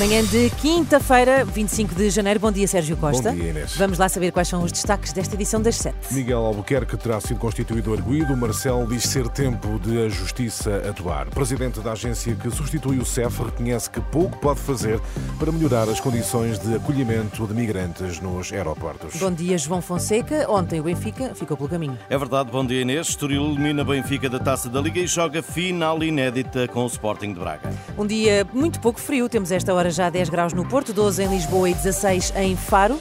Manhã de quinta-feira, 25 de janeiro. Bom dia, Sérgio Costa. Bom dia, Inês. Vamos lá saber quais são os destaques desta edição das sete. Miguel Albuquerque terá sido constituído arguído. Marcel diz ser tempo de a Justiça atuar. O presidente da agência que substitui o CEF reconhece que pouco pode fazer para melhorar as condições de acolhimento de migrantes nos aeroportos. Bom dia, João Fonseca. Ontem o Benfica ficou pelo caminho. É verdade, bom dia Inês. Estoril elimina Benfica da Taça da Liga e joga final inédita com o Sporting de Braga. Um dia muito pouco frio. Temos esta hora já 10 graus no Porto, 12 em Lisboa e 16 em Faro.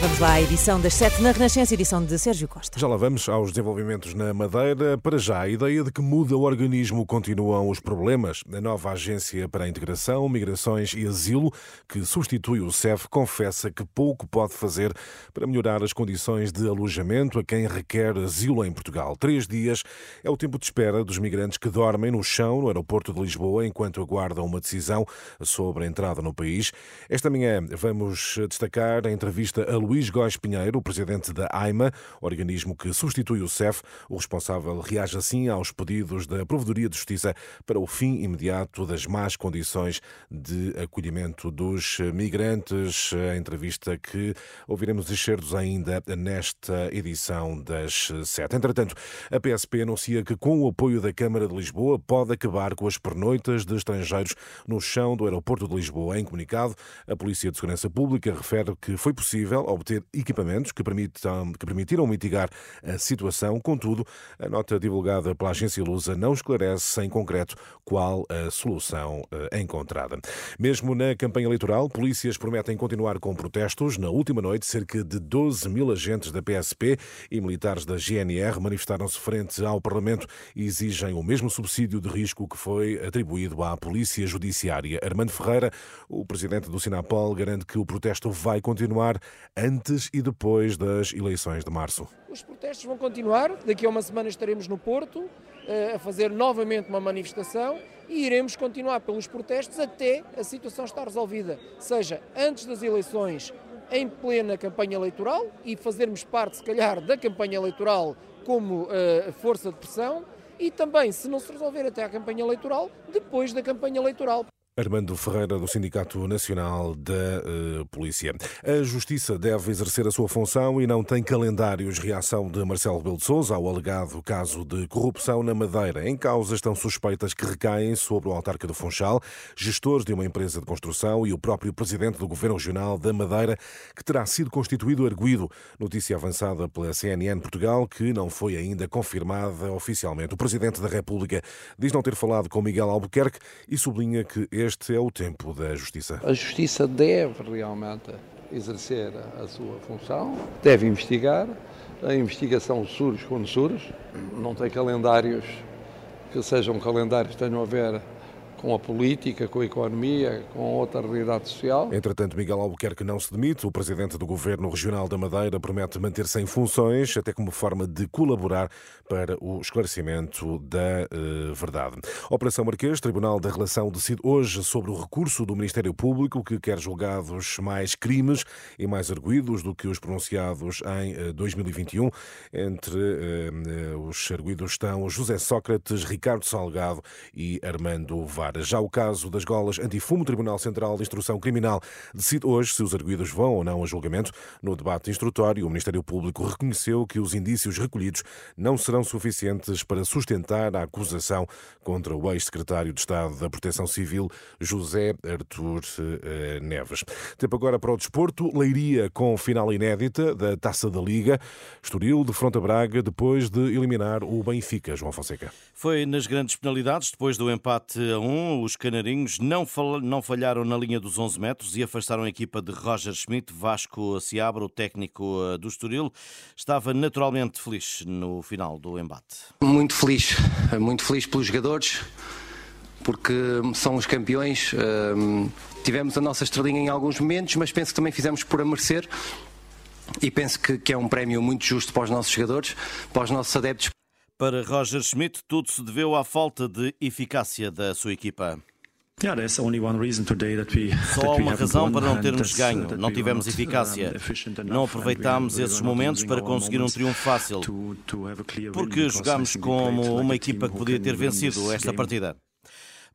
Vamos lá à edição das 7 na Renascença, edição de Sérgio Costa. Já lá vamos aos desenvolvimentos na Madeira. Para já, a ideia de que muda o organismo continuam os problemas. A nova Agência para a Integração, Migrações e Asilo, que substitui o CEF, confessa que pouco pode fazer para melhorar as condições de alojamento a quem requer asilo em Portugal. Três dias é o tempo de espera dos migrantes que dormem no chão no aeroporto de Lisboa enquanto aguardam uma decisão sobre a entrada no país. Esta manhã vamos destacar a entrevista a Luís Góes Pinheiro, o presidente da AIMA, organismo que substitui o CEF. O responsável reage assim aos pedidos da Provedoria de Justiça para o fim imediato das más condições de acolhimento dos migrantes. A entrevista que ouviremos excertos ainda nesta edição das sete. Entretanto, a PSP anuncia que, com o apoio da Câmara de Lisboa, pode acabar com as pernoitas de estrangeiros no chão do aeroporto de Lisboa. Em comunicado, a Polícia de Segurança Pública refere que foi possível obter equipamentos que, permitam, que permitiram mitigar a situação. Contudo, a nota divulgada pela agência Lusa não esclarece em concreto qual a solução eh, encontrada. Mesmo na campanha eleitoral, polícias prometem continuar com protestos. Na última noite, cerca de 12 mil agentes da PSP e militares da GNR manifestaram-se frente ao Parlamento e exigem o mesmo subsídio de risco que foi atribuído à Polícia Judiciária. Armando Ferreira, o presidente do Sinapol, garante que o protesto vai continuar antes e depois das eleições de março. Os protestos vão continuar. Daqui a uma semana estaremos no Porto eh, a fazer novamente uma manifestação e iremos continuar pelos protestos até a situação estar resolvida, seja antes das eleições, em plena campanha eleitoral e fazermos parte, se calhar, da campanha eleitoral como uh, força de pressão e também, se não se resolver até a campanha eleitoral, depois da campanha eleitoral. Armando Ferreira, do Sindicato Nacional da uh, Polícia. A Justiça deve exercer a sua função e não tem calendários. Reação de Marcelo Rebelo de Sousa ao alegado caso de corrupção na Madeira. Em causa estão suspeitas que recaem sobre o autarca do Funchal, gestores de uma empresa de construção e o próprio presidente do Governo Regional da Madeira, que terá sido constituído arguído. Notícia avançada pela CNN Portugal, que não foi ainda confirmada oficialmente. O presidente da República diz não ter falado com Miguel Albuquerque e sublinha que este é o tempo da justiça. A justiça deve realmente exercer a sua função, deve investigar. A investigação surge quando surge, não tem calendários que sejam calendários que tenham a ver com a política, com a economia, com outra realidade social. Entretanto, Miguel Albuquerque não se demite. O presidente do Governo Regional da Madeira promete manter-se em funções, até como forma de colaborar para o esclarecimento da uh, verdade. Operação Marquês, Tribunal da Relação decide hoje sobre o recurso do Ministério Público que quer julgados mais crimes e mais arguídos do que os pronunciados em uh, 2021. Entre uh, os arguídos estão José Sócrates, Ricardo Salgado e Armando Vaz. Já o caso das golas antifumo, o Tribunal Central de Instrução Criminal decide hoje se os arguídos vão ou não a julgamento. No debate instrutório, o Ministério Público reconheceu que os indícios recolhidos não serão suficientes para sustentar a acusação contra o ex-secretário de Estado da Proteção Civil, José Artur eh, Neves. Tempo agora para o desporto. Leiria com final inédita da Taça da Liga. Estoril de Fronta Braga depois de eliminar o Benfica, João Fonseca. Foi nas grandes penalidades, depois do empate a 1, os canarinhos não, não falharam na linha dos 11 metros e afastaram a equipa de Roger Schmidt. Vasco Seabra, o técnico eh, do Estoril, estava naturalmente feliz no final do embate. Muito feliz, muito feliz pelos jogadores, porque são os campeões. Ehm, tivemos a nossa estrelinha em alguns momentos, mas penso que também fizemos por a merecer. E penso que, que é um prémio muito justo para os nossos jogadores, para os nossos adeptos. Para Roger Schmidt, tudo se deveu à falta de eficácia da sua equipa. Só há uma razão para não termos ganho. Não tivemos eficácia. Não aproveitámos esses momentos para conseguir um triunfo fácil. Porque jogámos como uma equipa que podia ter vencido esta partida.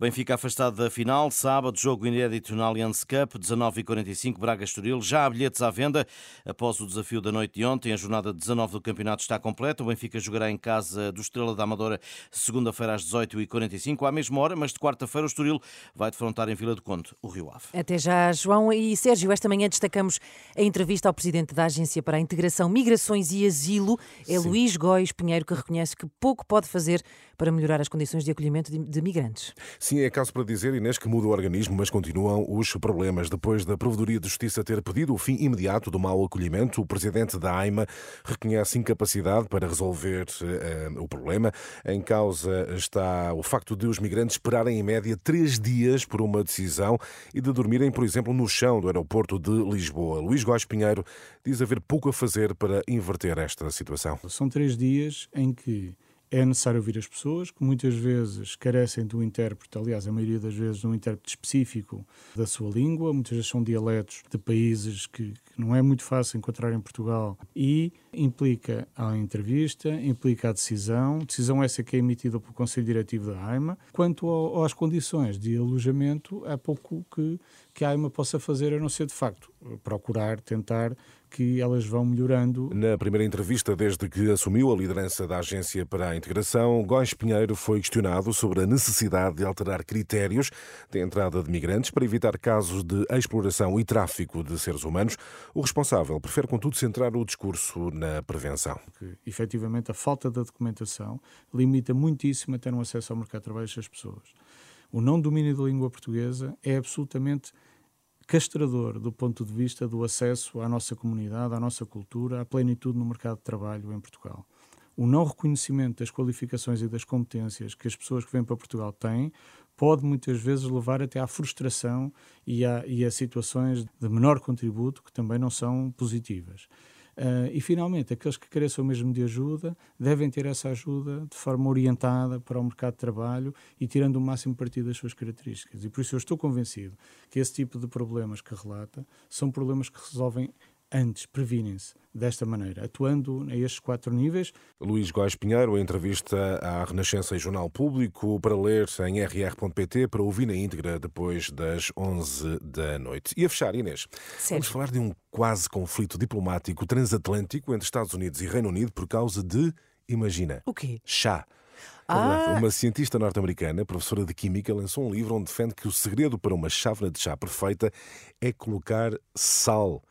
Benfica afastado da final, sábado, jogo inédito na Allianz Cup, 19h45, Braga-Estoril. Já há bilhetes à venda após o desafio da noite de ontem. A jornada 19 do campeonato está completa. O Benfica jogará em casa do Estrela da Amadora segunda-feira às 18h45, à mesma hora, mas de quarta-feira o Estoril vai defrontar em Vila do Conde o Rio Ave. Até já, João e Sérgio. Esta manhã destacamos a entrevista ao presidente da Agência para a Integração, Migrações e Asilo. É Sim. Luís Góis Pinheiro que reconhece que pouco pode fazer para melhorar as condições de acolhimento de, de migrantes. Sim, é caso para dizer, Inês, que muda o organismo, mas continuam os problemas. Depois da Provedoria de Justiça ter pedido o fim imediato do mau acolhimento, o presidente da AIMA reconhece incapacidade para resolver uh, o problema. Em causa está o facto de os migrantes esperarem em média três dias por uma decisão e de dormirem, por exemplo, no chão do aeroporto de Lisboa. Luís Góes Pinheiro diz haver pouco a fazer para inverter esta situação. São três dias em que é necessário ouvir as pessoas, que muitas vezes carecem de um intérprete, aliás, a maioria das vezes de um intérprete específico da sua língua, muitas vezes são dialetos de países que, que não é muito fácil encontrar em Portugal. E implica a entrevista, implica a decisão, decisão essa que é emitida pelo Conselho Diretivo da AIMA. Quanto ao, às condições de alojamento, há pouco que, que a AIMA possa fazer, a não ser de facto procurar, tentar que elas vão melhorando. Na primeira entrevista, desde que assumiu a liderança da Agência para a Integração, Góis Pinheiro foi questionado sobre a necessidade de alterar critérios de entrada de migrantes para evitar casos de exploração e tráfico de seres humanos. O responsável prefere, contudo, centrar o discurso na prevenção. Que, efetivamente, a falta da documentação limita muitíssimo a ter um acesso ao mercado de trabalho das pessoas. O não domínio da língua portuguesa é absolutamente castrador do ponto de vista do acesso à nossa comunidade, à nossa cultura, à plenitude no mercado de trabalho em Portugal. O não reconhecimento das qualificações e das competências que as pessoas que vêm para Portugal têm pode muitas vezes levar até à frustração e a, e a situações de menor contributo que também não são positivas. Uh, e, finalmente, aqueles que careçam mesmo de ajuda devem ter essa ajuda de forma orientada para o mercado de trabalho e tirando o máximo partido das suas características. E por isso eu estou convencido que esse tipo de problemas que relata são problemas que resolvem antes, previnem-se desta maneira, atuando a estes quatro níveis. Luís Góes Pinheiro, entrevista à Renascença e Jornal Público para ler em rr.pt, para ouvir na íntegra depois das 11 da noite. E a fechar, Inês, certo. vamos falar de um quase conflito diplomático transatlântico entre Estados Unidos e Reino Unido por causa de, imagina, o quê? Chá. Ah. Uma cientista norte-americana, professora de Química, lançou um livro onde defende que o segredo para uma chávena de chá perfeita é colocar sal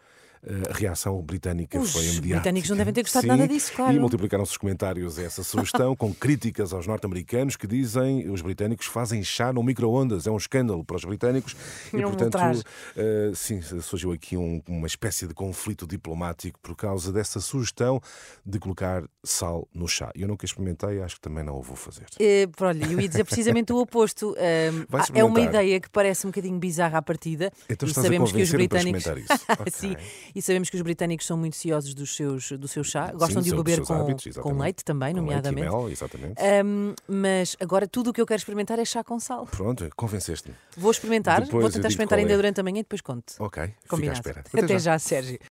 a reação britânica os foi imediata. Os britânicos não devem ter gostado Sim, nada disso, claro. E multiplicaram-se os comentários a essa sugestão com críticas aos norte-americanos que dizem os britânicos fazem chá no micro-ondas. É um escândalo para os britânicos e, não portanto, uh, sim, surgiu aqui um, uma espécie de conflito diplomático por causa dessa sugestão de colocar sal no chá. Eu nunca experimentei, acho que também não o vou fazer. Uh, olha, eu ia dizer precisamente o oposto. É uma ideia que parece um bocadinho bizarra à partida. Então e sabemos que os britânicos. okay. sim, e sabemos que os britânicos são muito ciosos dos seus, do seu chá, gostam Sim, de o beber com, hábitos, com leite também, com nomeadamente. Leite mel, exatamente. Um, mas agora tudo o que eu quero experimentar é chá com sal. Pronto, convenceste-me. Vou experimentar, depois vou tentar experimentar ainda é. durante a manhã e depois conto. Ok, Combinado. fica à espera. Até, Até já. já, Sérgio.